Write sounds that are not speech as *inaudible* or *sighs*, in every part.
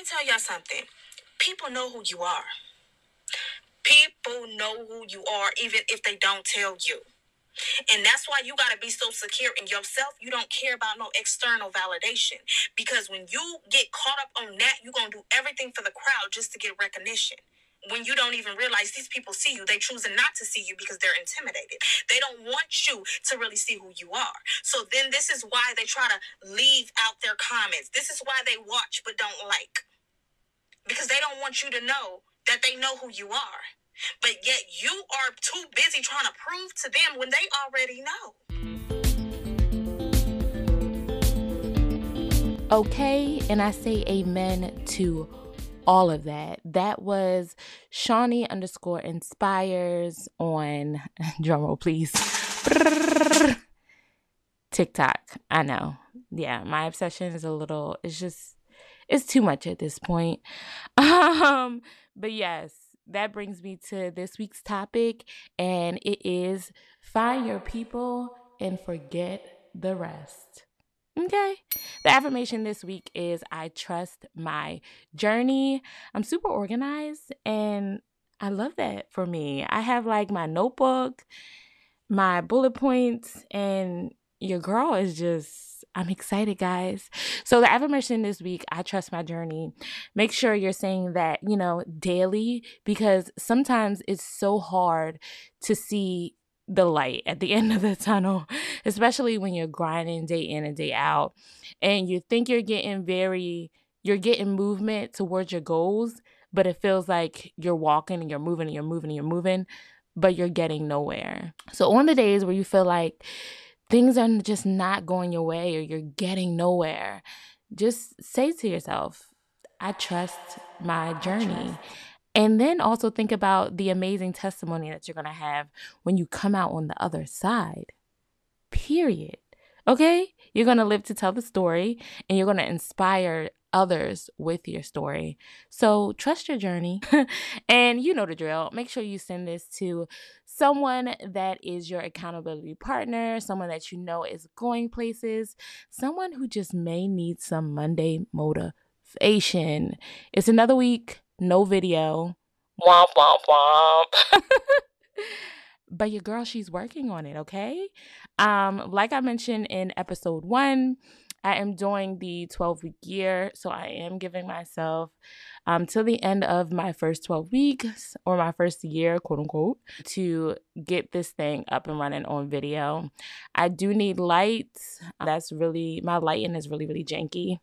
me tell y'all something. People know who you are. People know who you are, even if they don't tell you. And that's why you got to be so secure in yourself. You don't care about no external validation. Because when you get caught up on that, you're going to do everything for the crowd just to get recognition. When you don't even realize these people see you, they choosing not to see you because they're intimidated. They don't want you to really see who you are. So then this is why they try to leave out their comments. This is why they watch but don't like. Because they don't want you to know that they know who you are. But yet you are too busy trying to prove to them when they already know. Okay, and I say amen to all of that. That was Shawnee underscore inspires on *laughs* drumroll please. *laughs* TikTok. I know. Yeah, my obsession is a little it's just it's too much at this point. *laughs* Um, but yes, that brings me to this week's topic, and it is find your people and forget the rest. Okay. The affirmation this week is I trust my journey. I'm super organized and I love that for me. I have like my notebook, my bullet points, and your girl is just I'm excited, guys. So, the affirmation this week I trust my journey. Make sure you're saying that, you know, daily because sometimes it's so hard to see the light at the *laughs* end of the tunnel, especially when you're grinding day in and day out and you think you're getting very, you're getting movement towards your goals, but it feels like you're walking and you're moving and you're moving and you're moving, but you're getting nowhere. So, on the days where you feel like, things are just not going your way or you're getting nowhere, just say to yourself, I trust my journey. And then also think about the amazing testimony that you're going to have when you come out on the other side. Period. Okay? You're going to live to tell the story and you're going to inspire others with your story. So trust your journey. *laughs* and you know the drill. Make sure you send this to someone that is your accountability partner, someone that you know is going places, someone who just may need some Monday motivation. It's another week, no video. Womp, womp, womp. *laughs* but your girl, she's working on it, okay? Um, like I mentioned in episode one, I am doing the 12 week year. So I am giving myself um, till the end of my first 12 weeks or my first year, quote unquote, to get this thing up and running on video. I do need lights. That's really, my lighting is really, really janky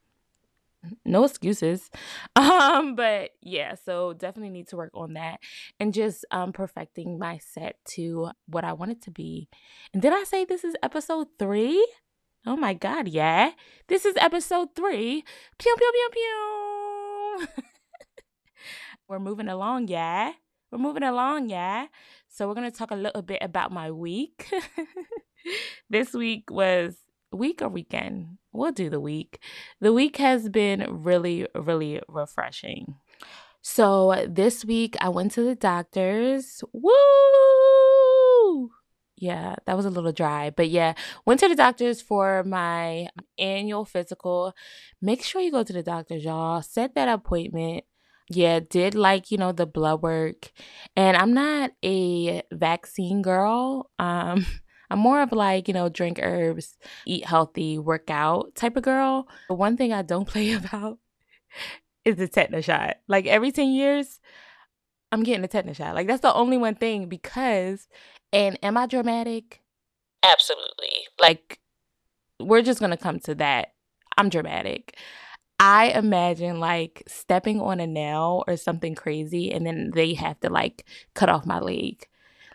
no excuses *laughs* um but yeah so definitely need to work on that and just um perfecting my set to what i want it to be and did i say this is episode three Oh my God, yeah. This is episode three. Pew, pew, pew, pew. *laughs* we're moving along, yeah. We're moving along, yeah. So we're going to talk a little bit about my week. *laughs* this week was week or weekend? We'll do the week. The week has been really, really refreshing. So this week I went to the doctor's. Woo! Yeah, that was a little dry. But yeah, went to the doctors for my annual physical. Make sure you go to the doctors, y'all. Set that appointment. Yeah, did like, you know, the blood work. And I'm not a vaccine girl. Um *laughs* I'm more of like, you know, drink herbs, eat healthy, work out type of girl. But one thing I don't *laughs* play about is the tetanus shot. Like every 10 years, I'm getting a tetanus shot. Like that's the only one thing because and am I dramatic? Absolutely. Like, we're just going to come to that. I'm dramatic. I imagine like stepping on a nail or something crazy, and then they have to like cut off my leg.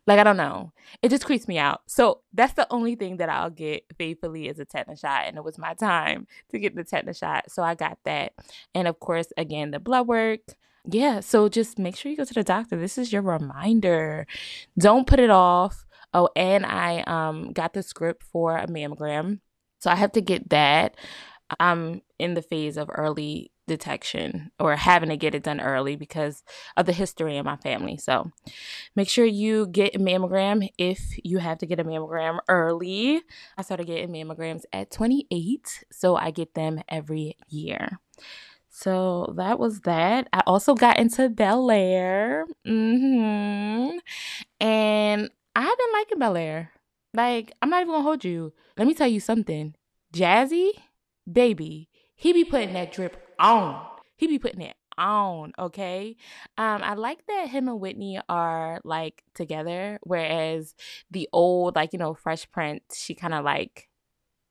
Like, I don't know. It just creeps me out. So, that's the only thing that I'll get faithfully is a tetanus shot. And it was my time to get the tetanus shot. So, I got that. And of course, again, the blood work. Yeah, so just make sure you go to the doctor. This is your reminder. Don't put it off. Oh, and I um got the script for a mammogram. So I have to get that. I'm in the phase of early detection or having to get it done early because of the history in my family. So make sure you get a mammogram if you have to get a mammogram early. I started getting mammograms at 28, so I get them every year. So that was that. I also got into Bel Air. Mm-hmm. And I've been liking Bel Air. Like, I'm not even gonna hold you. Let me tell you something. Jazzy, baby, he be putting that drip on. He be putting it on, okay? Um, I like that him and Whitney are like together, whereas the old, like, you know, Fresh Prince, she kind of like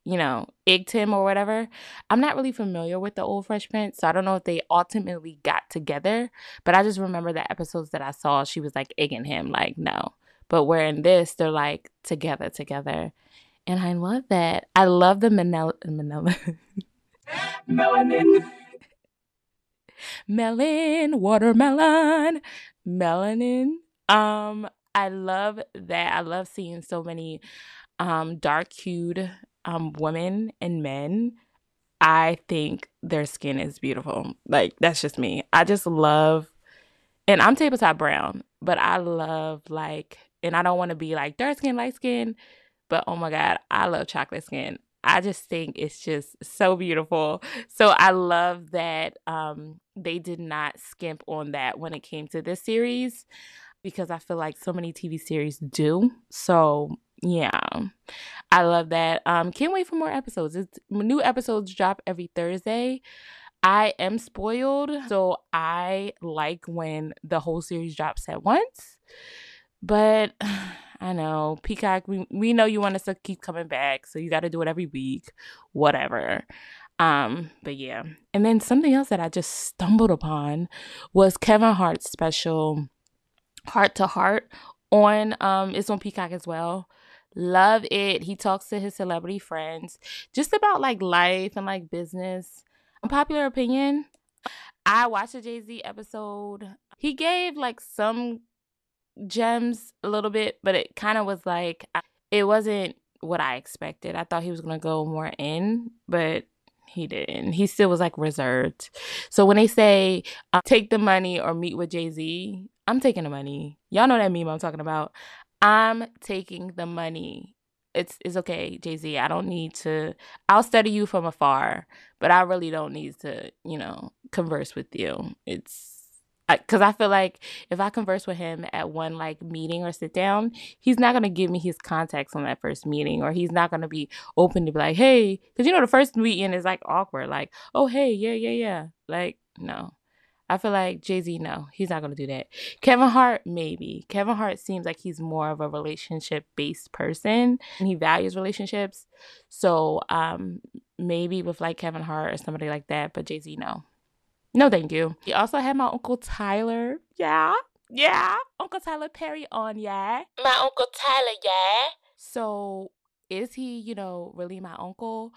you know, egged him or whatever. I'm not really familiar with the old Fresh Prince, so I don't know if they ultimately got together. But I just remember the episodes that I saw, she was like egging him, like, no. But where in this, they're like together, together. And I love that. I love the Manila. Manila. *laughs* Melanin. Melon, watermelon, melanin. Um, I love that. I love seeing so many um dark hued um women and men i think their skin is beautiful. Like that's just me. I just love and i'm tabletop brown but i love like and i don't want to be like dark skin light skin but oh my god i love chocolate skin. I just think it's just so beautiful. So i love that um they did not skimp on that when it came to this series because i feel like so many tv series do. So yeah. I love that. Um can't wait for more episodes. It's new episodes drop every thursday. I am spoiled so i like when the whole series drops at once. But *sighs* i know peacock we, we know you want us to keep coming back so you got to do it every week whatever. Um, but yeah. And then something else that I just stumbled upon was Kevin Hart's special Hart to Heart on um it's on Peacock as well. Love it. He talks to his celebrity friends just about like life and like business. Unpopular opinion. I watched a Jay Z episode. He gave like some gems a little bit, but it kind of was like, it wasn't what I expected. I thought he was going to go more in, but he didn't. He still was like reserved. So when they say uh, take the money or meet with Jay Z, I'm taking the money. Y'all know that meme I'm talking about. I'm taking the money. It's it's okay, Jay Z. I don't need to. I'll study you from afar, but I really don't need to, you know, converse with you. It's because I, I, feel like if I converse with him at one like meeting or sit down, he's not gonna give me his contacts on that first meeting, or he's not gonna be open to be like, hey, because you know the first meeting is like awkward, like, oh hey, yeah, yeah, yeah, like no. I feel like Jay Z, no, he's not gonna do that. Kevin Hart, maybe. Kevin Hart seems like he's more of a relationship based person and he values relationships. So um maybe with like Kevin Hart or somebody like that, but Jay Z, no. No, thank you. He also had my Uncle Tyler. Yeah. Yeah. Uncle Tyler Perry on, yeah. My Uncle Tyler, yeah. So is he, you know, really my uncle?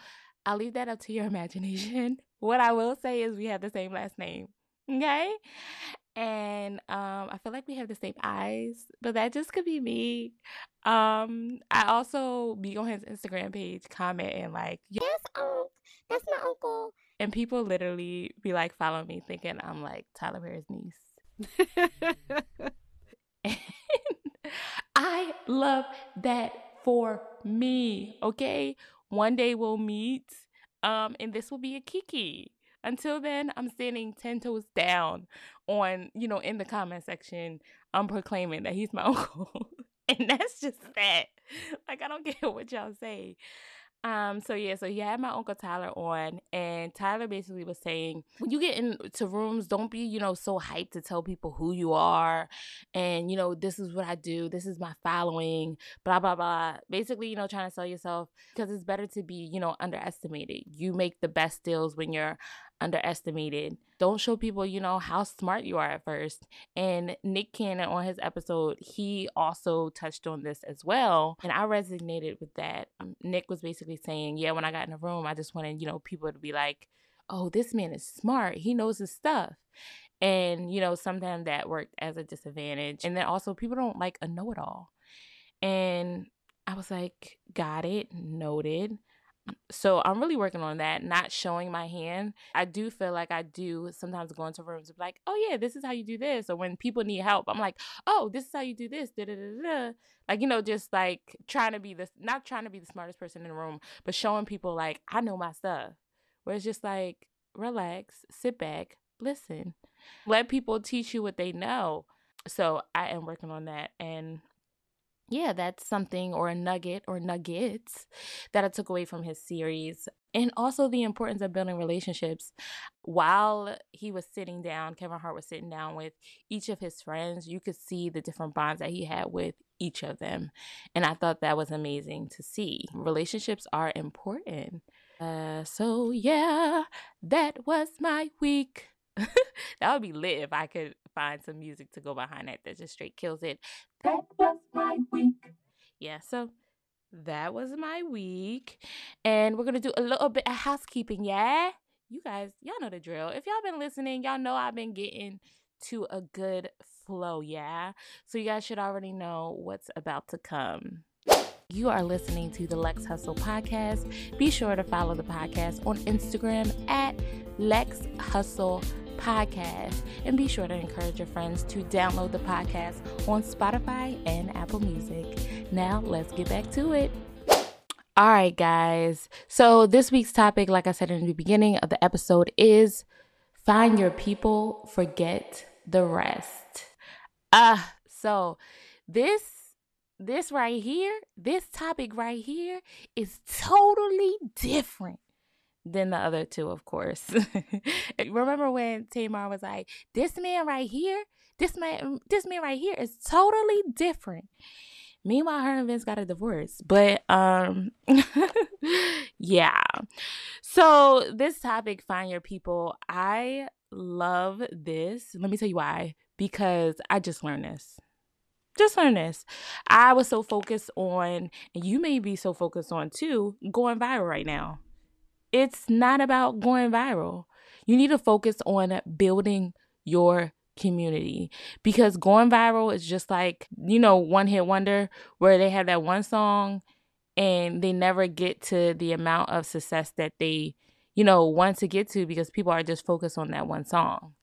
I'll leave that up to your *laughs* imagination. What I will say is we have the same last name. Okay. And um, I feel like we have the same eyes, but that just could be me. Um, I also be on his Instagram page commenting like, "Yes, uncle, that's my uncle," and people literally be like following me, thinking I'm like Tyler Perry's niece. *laughs* I love that for me. Okay, one day we'll meet, um, and this will be a Kiki. Until then, I'm standing 10 toes down on, you know, in the comment section. I'm proclaiming that he's my *laughs* uncle. and that's just that. Like, I don't *laughs* care what y'all say. Um, so yeah, so he had my uncle Tyler on, and Tyler basically was saying, when you get into rooms, don't be, you know, so hyped to tell people who you are, and you know, this is what I do, this is my following, blah blah blah. Basically, you know, trying to sell yourself because it's better to be, you know, underestimated. You make the best deals when you're underestimated. Don't show people, you know, how smart you are at first. And Nick Cannon on his episode, he also touched on this as well. And I resonated with that. Um, Nick was basically saying, yeah, when I got in the room, I just wanted, you know, people to be like, oh, this man is smart. He knows his stuff. And, you know, sometimes that worked as a disadvantage. And then also, people don't like a know it all. And I was like, got it, noted. So I'm really working on that, not showing my hand. I do feel like I do sometimes go into rooms and be like, oh yeah, this is how you do this. Or when people need help, I'm like, oh, this is how you do this. Da, da, da, da. Like, you know, just like trying to be this, not trying to be the smartest person in the room, but showing people like, I know my stuff. Where it's just like, relax, sit back, listen. Let people teach you what they know. So I am working on that. And yeah, that's something or a nugget or nuggets that I took away from his series. And also the importance of building relationships. While he was sitting down, Kevin Hart was sitting down with each of his friends, you could see the different bonds that he had with each of them. And I thought that was amazing to see. Relationships are important. Uh, so, yeah, that was my week. *laughs* that would be lit if I could find some music to go behind that that just straight kills it. That was my week. Yeah, so that was my week. And we're gonna do a little bit of housekeeping, yeah? You guys, y'all know the drill. If y'all been listening, y'all know I've been getting to a good flow, yeah? So you guys should already know what's about to come. You are listening to the Lex Hustle podcast. Be sure to follow the podcast on Instagram at Lex Hustle Podcast. And be sure to encourage your friends to download the podcast on Spotify and Apple Music. Now, let's get back to it. All right, guys. So, this week's topic, like I said in the beginning of the episode, is find your people, forget the rest. Ah, uh, so this this right here, this topic right here is totally different than the other two, of course. *laughs* Remember when Tamar was like, "This man right here, this man, this man right here is totally different." Meanwhile, her and Vince got a divorce, but um, *laughs* yeah. So this topic, find your people. I love this. Let me tell you why. Because I just learned this just learn this. I was so focused on, and you may be so focused on too, going viral right now. It's not about going viral. You need to focus on building your community because going viral is just like, you know, one hit wonder where they have that one song and they never get to the amount of success that they, you know, want to get to because people are just focused on that one song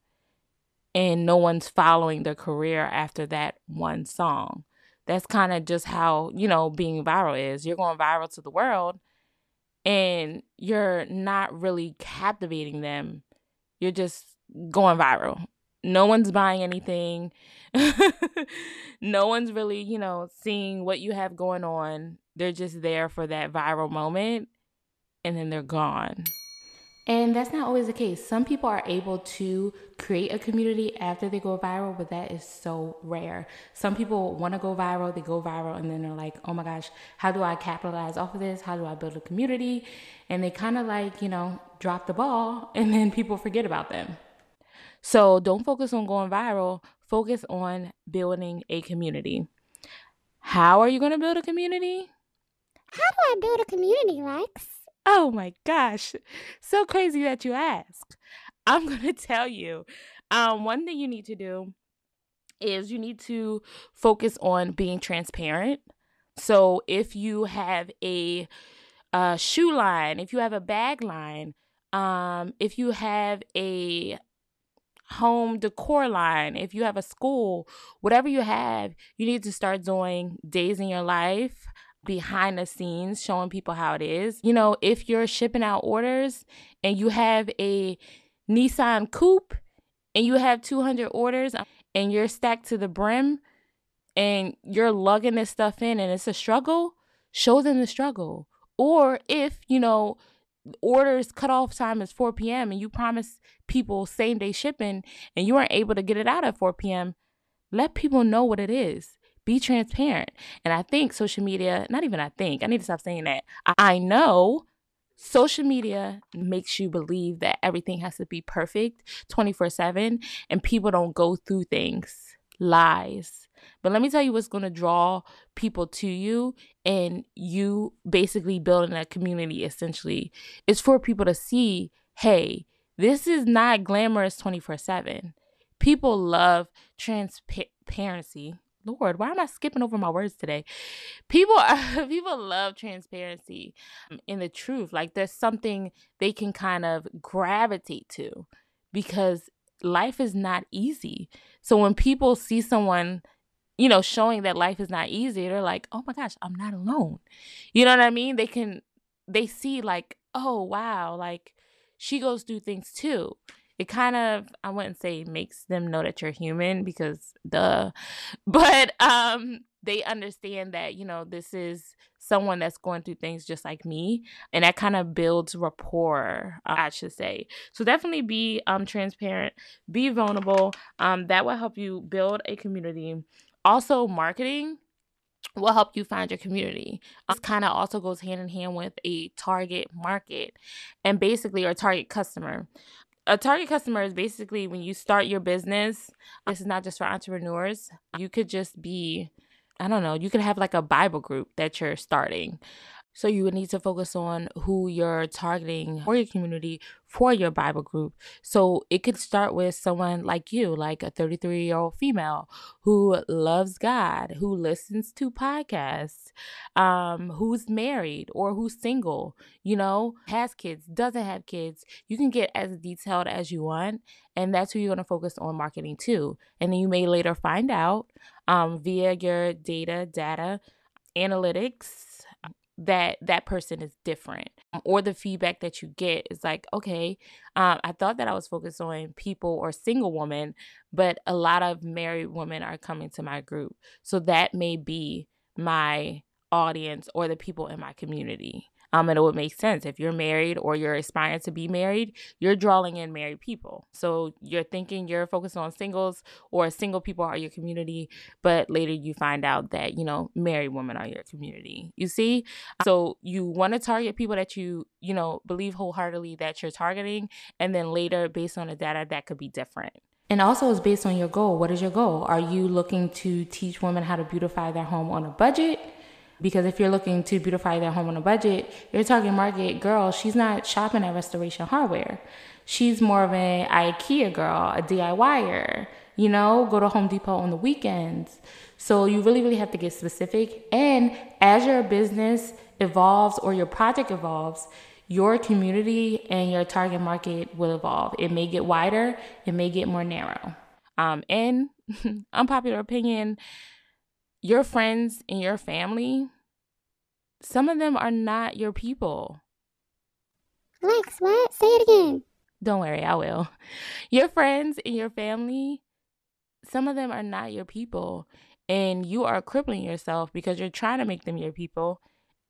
and no one's following their career after that one song. That's kind of just how, you know, being viral is. You're going viral to the world and you're not really captivating them. You're just going viral. No one's buying anything. *laughs* no one's really, you know, seeing what you have going on. They're just there for that viral moment and then they're gone. And that's not always the case. Some people are able to create a community after they go viral, but that is so rare. Some people want to go viral, they go viral, and then they're like, oh my gosh, how do I capitalize off of this? How do I build a community? And they kind of like, you know, drop the ball, *laughs* and then people forget about them. So don't focus on going viral, focus on building a community. How are you going to build a community? How do I build a community, Lex? Oh my gosh. So crazy that you ask. I'm *laughs* going to tell you. Um, one thing you need to do is you need to focus on being transparent. So if you have a, a shoe line, if you have a bag line, um, if you have a home decor line, if you have a school, whatever you have, you need to start doing days in your life behind the scenes showing people how it is. You know, if you're shipping out orders and you have a Nissan coupe and you have 200 orders and you're stacked to the brim and you're lugging this stuff in and it's a struggle, show them the struggle. Or if, you know, orders cutoff time is 4 p.m. and you promise people same day shipping and you aren't able to get it out at 4 p.m., let people know what it is be transparent. And I think social media, not even I think, I need to stop saying that. I know social media makes you believe that everything has to be perfect 24 7 and people don't go through things. Lies. But let me tell you what's going to draw people to you and you basically building a community essentially is for people to see hey, this is not glamorous 24 7. People love transparency. Lord, why am I skipping over my words today? People are, *laughs* people love transparency um, in the truth. Like there's something they can kind of gravitate to because life is not easy. So when people see someone, you know, showing that life is not easy, they're like, "Oh my gosh, I'm not alone." You know what I mean? They can they see like, "Oh, wow, like she goes through things too. It kind of I wouldn't say makes them know that you're human because duh. *laughs* But um they understand that, you know, this is someone that's going through things just like me and that kind of builds rapport i should say so definitely be um transparent be vulnerable um that will help you build a community also marketing will help you find your community. This kind of also goes hand in hand with a target market and basically your target customer. A target customer is basically when you start your business, this is not just for entrepreneurs. You could just be, I don't know, you could have like a Bible group that you're starting. So you would need to focus on who you're targeting for your community for your Bible group. So it could start with someone like you, like a 33 year old female who loves God, who listens to podcasts, um, who's married or who's single, you know, has kids, doesn't have kids. You can get as detailed as you want. And that's who you're going to focus on marketing to. And then you may later find out um, via your data, data analytics that that person is different or the feedback that you get is like okay um, i thought that i was focused on people or single women but a lot of married women are coming to my group. So that may be my audience or the people in my community um, and it would make sense if you're married or you're aspiring to be married, you're drawing in married people. So you're thinking you're focused on singles or single people are your community, but later you find out that, you know, married women are your community. You see? So you want to target people that you, you know, believe wholeheartedly that you're targeting. And then later, based on the data, that could be different. And also, it's based on your goal. What is your goal? Are you looking to teach women how to beautify their home on a budget? Because if you're looking to beautify their home on a budget, your target market girl, she's not shopping at restoration hardware. She's more of an IKEA girl, a DIYer, you know, go to Home Depot on the weekends. So you really, really have to get specific. And as your business evolves or your project evolves, your community and your target market will evolve. It may get wider, it may get more narrow. Um, and *laughs* unpopular opinion, your friends and your family, some of them are not your people. Lex, what? Say it again. Don't worry, I will. Your friends and your family, some of them are not your people. And you are crippling yourself because you're trying to make them your people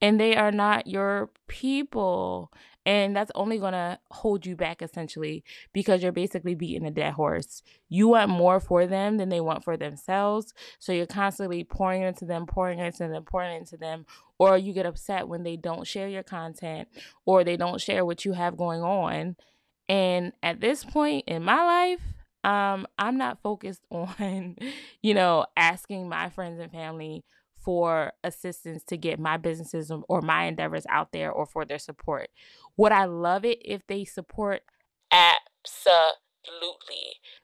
and they are not your people. And that's only going to hold you back essentially because you're basically beating a dead horse. You want more for them than they want for themselves. So you're constantly pouring into them, pouring into them, pouring into them. Or you get upset when they don't share your content or they don't share what you have going on. And at this point in my life, um, I'm not focused *laughs* on, you know, asking my friends and family for assistance to get my businesses or my endeavors out there or for their support. Would I love it if they support? Absolutely.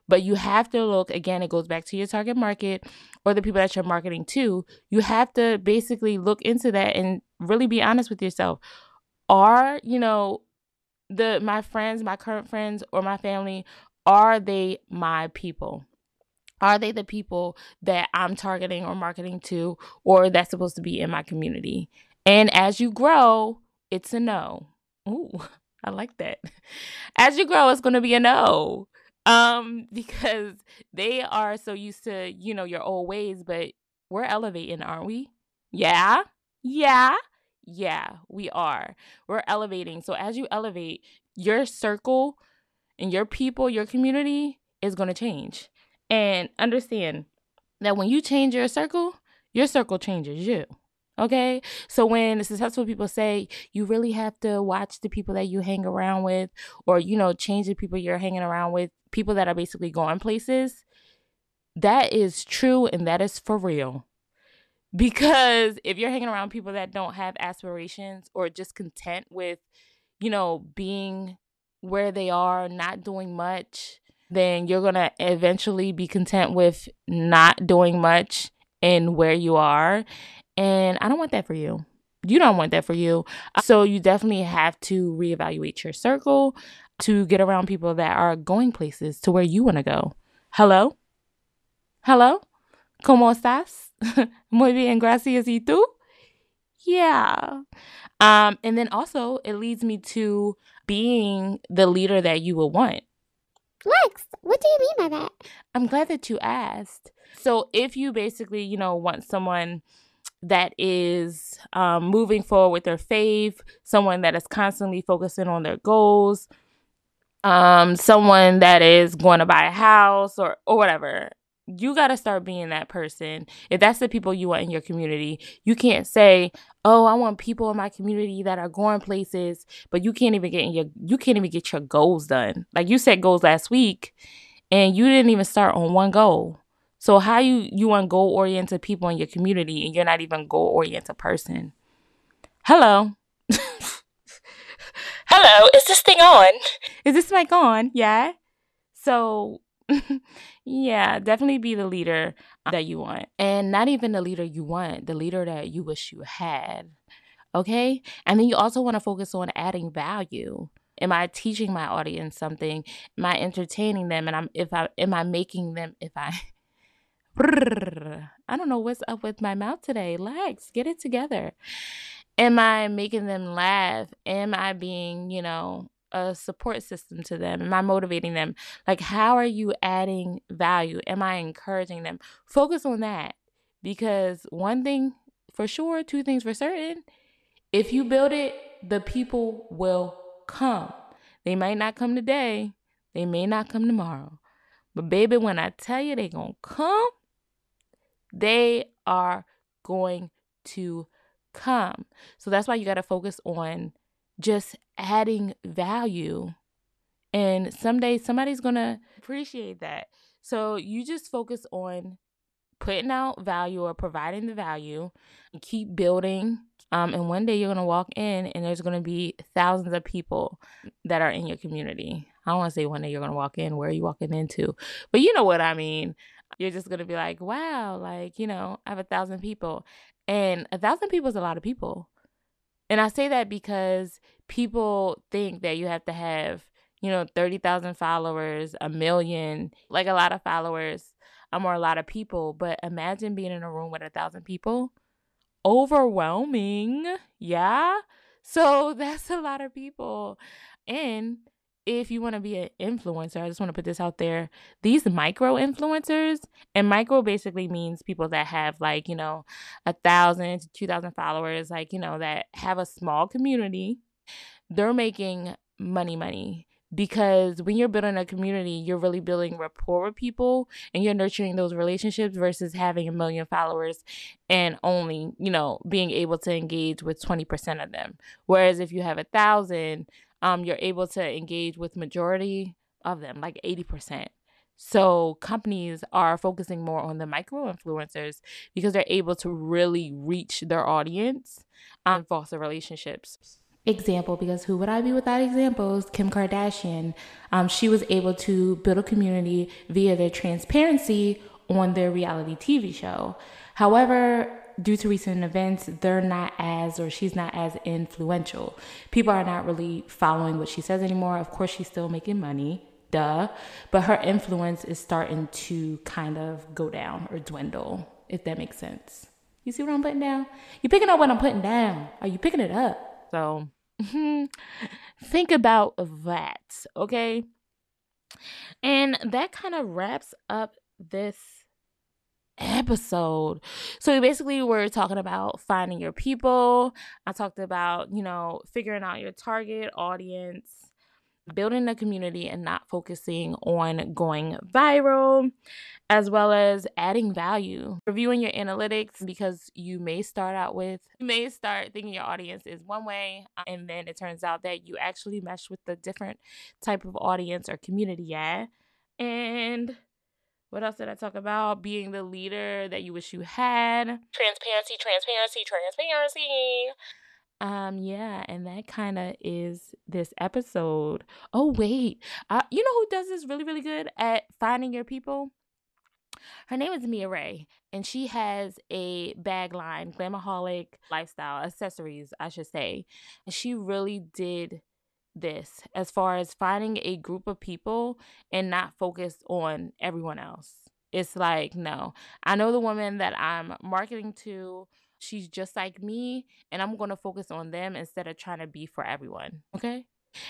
But you have to look again, it goes back to your target market or the people that you're marketing to. You have to basically look into that and really be honest with yourself. Are, you know, the my friends, my current friends or my family, are they my people? Are they the people that I'm targeting or marketing to, or that's supposed to be in my community? And as you grow, it's a no. Ooh, *laughs* I like that. *laughs* As you grow, it's going to be a no. Um, *laughs* because they are so used to, you know, your old ways, but we're elevating, aren't we? Yeah. Yeah. Yeah, we are. We're elevating. So as you elevate, your circle and your people, your community is going to change. And understand that when you change your circle, your circle changes you. Okay. So when the successful people say you really have to watch the people that you hang around with, or, you know, change the people you're hanging around with, people that are basically going places, that is true and that is for real. Because if you're hanging around people that don't have aspirations or just content with, you know, being where they are, not doing much, then you're going to eventually be content with not doing much in where you are. And I don't want that for you. You don't want that for you. So you definitely have to reevaluate your circle to get around people that are going places to where you want to go. Hello? Hello? ¿Cómo estás? *laughs* Muy bien, gracias. ¿Y tú? Yeah. Um, and then also it leads me to being the leader that you would want. Lex, what do you mean by that? I'm glad that you asked. So, if you basically, you know, want someone that is um, moving forward with their faith, someone that is constantly focusing on their goals, um, someone that is going to buy a house or or whatever. You got to start being that person. If that's the people you want in your community, you can't say, "Oh, I want people in my community that are going places," but you can't even get in your you can't even get your goals done. Like you set goals last week, and you didn't even start on one goal. So how you you want goal oriented people in your community and you're not even goal oriented person? Hello. *laughs* Hello, is this thing on? Is this mic on? Yeah. So *laughs* yeah, definitely be the leader uh, that you want. And not even the leader you want, the leader that you wish you had. Okay? And then you also want to focus on adding value. Am I teaching my audience something? Am I entertaining them? And I'm if I am I making them if I *laughs* I don't know what's up with my mouth today. Lex, get it together. Am I making them laugh? Am I being, you know, a support system to them? Am I motivating them? Like, how are you adding value? Am I encouraging them? Focus on that because one thing for sure, two things for certain if you build it, the people will come. They might not come today, they may not come tomorrow. But, baby, when I tell you they're going to come, they are going to come. So that's why you got to focus on just adding value. And someday somebody's going to appreciate that. So you just focus on putting out value or providing the value, and keep building. Um, and one day you're going to walk in and there's going to be thousands of people that are in your community. I don't want to say one day you're going to walk in, where are you walking into? But you know what I mean you're just gonna be like, wow, like, you know, I have a thousand people. And a thousand people is a lot of people. And I say that because people think that you have to have, you know, 30,000 followers, a million, like a lot of followers, um, or a lot of people. But imagine being in a room with a thousand people. Overwhelming. Yeah. So *laughs* that's a lot of people. And if you want to be an influencer, I just want to put this out there. These micro influencers, and micro basically means people that have like, you know, a thousand to two thousand followers, like, you know, that have a small community. They're making money, money. Because when you're building a community, you're really building rapport with people and you're nurturing those relationships versus having a million followers and only, you know, being able to engage with 20% of them. Whereas if you have a thousand, um, you're able to engage with majority of them, like 80%. So companies are focusing more on the micro influencers because they're able to really reach their audience and foster relationships. Example, because who would I be without examples? Kim Kardashian. Um, she was able to build a community via their transparency on their reality TV show. However, due to recent events, they're not as, or she's not as influential. People are not really following what she says anymore. Of course, she's still making money, duh, but her influence is starting to kind of go down or dwindle, if that makes sense. You see what I'm putting down? You picking up what I'm putting down? Are you picking it up? So *laughs* think about that, okay? And that kind of wraps up this episode. So we basically were talking about finding your people. I talked about, you know, figuring out your target audience, building a community and not focusing on going viral, as well as adding value. Reviewing your analytics because you may start out with, you may start thinking your audience is one way, and then it turns out that you actually mesh with the different type of audience or community, yeah. And what else did I talk about? Being the leader that you wish you had. Transparency, transparency, transparency. Um, yeah, and that kind of is this episode. Oh, wait. Uh, you know who does this really, really good at finding your people? Her name is Mia Ray, and she has a bag line, Glamaholic Lifestyle Accessories, I should say. And she really did this as far as finding a group of people and not focus on everyone else. It's like, no, I know the woman that I'm marketing to. She's just like me, and I'm going to focus on them instead of trying to be for everyone. Okay.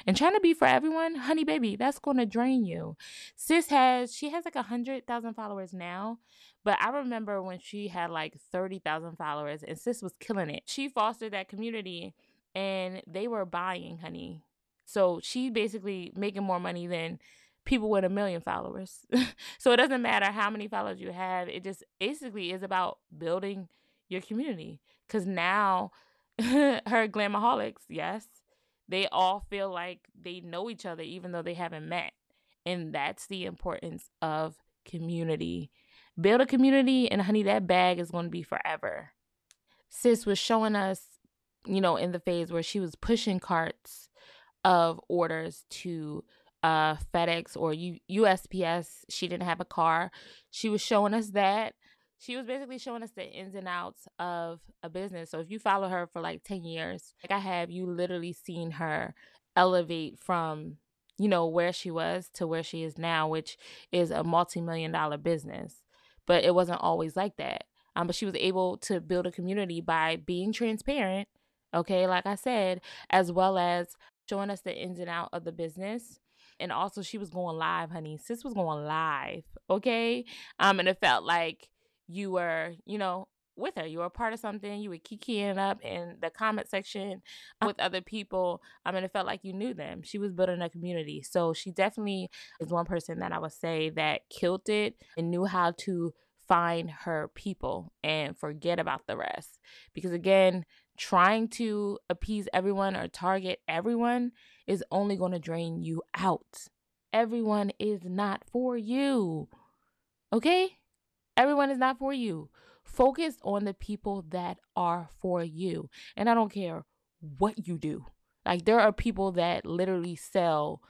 And trying to be for everyone, honey baby, that's going to drain you. Sis has, she has like a 100,000 followers now. But I remember when she had like 30,000 followers and sis was killing it. She fostered that community and they were buying, honey. So she basically making more money than people with a million followers. *laughs* so it doesn't matter how many followers you have. It just basically is about building your community. Cause now *laughs* her glamaholics, yes, they all feel like they know each other even though they haven't met. And that's the importance of community. Build a community, and honey, that bag is to be forever. Sis was showing us, you know, in the phase where she was pushing carts of orders to uh FedEx or U- USPS. She didn't have a car. She was showing us that she was basically showing us the ins and outs of a business. So if you follow her for like 10 years, like I have, you literally seen her elevate from, you know, where she was to where she is now, which is a multi-million dollar business. But it wasn't always like that. Um, but she was able to build a community by being transparent, okay, like I said, as well as showing us the ins and out of the business and also she was going live honey sis was going live okay um and it felt like you were, you know, with her. You were a part of something. You were kikiing up in the comment section with other people. I mean, it felt like you knew them. She was building a community. So she definitely is one person that I would say that killed it and knew how to find her people and forget about the rest. Because again, trying to appease everyone or target everyone is only going to drain you out. Everyone is not for you. Okay? Everyone is not for you. Focus on the people that are for you. And I don't care what you do. Like there are people that literally sell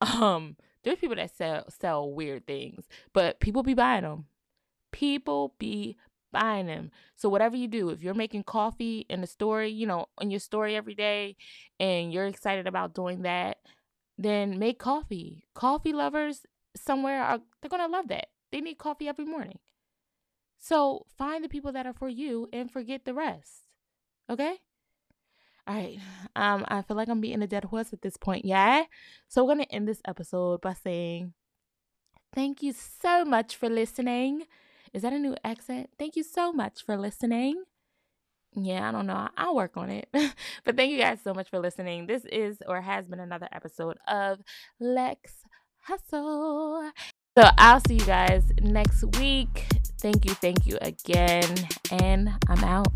um there's people that sell sell weird things, but people be buying them. People be buying them. So whatever you do, if you're making coffee in the story, you know, in your story every day and you're excited about doing that, then make coffee. Coffee lovers somewhere are they're going to love that. They need coffee every morning. So find the people that are for you and forget the rest. Okay? All right. *sighs* Um, I feel like I'm beating a dead horse at this point, yeah? So we're gonna end this episode by saying thank you so much for listening. Is that a new accent? Thank you so much for listening. Yeah, I don't know. I'll work on it. *laughs* but thank you guys so much for listening. This is or has been another episode of Lex Hustle. So I'll see you guys next week. Thank you, thank you again. And I'm out.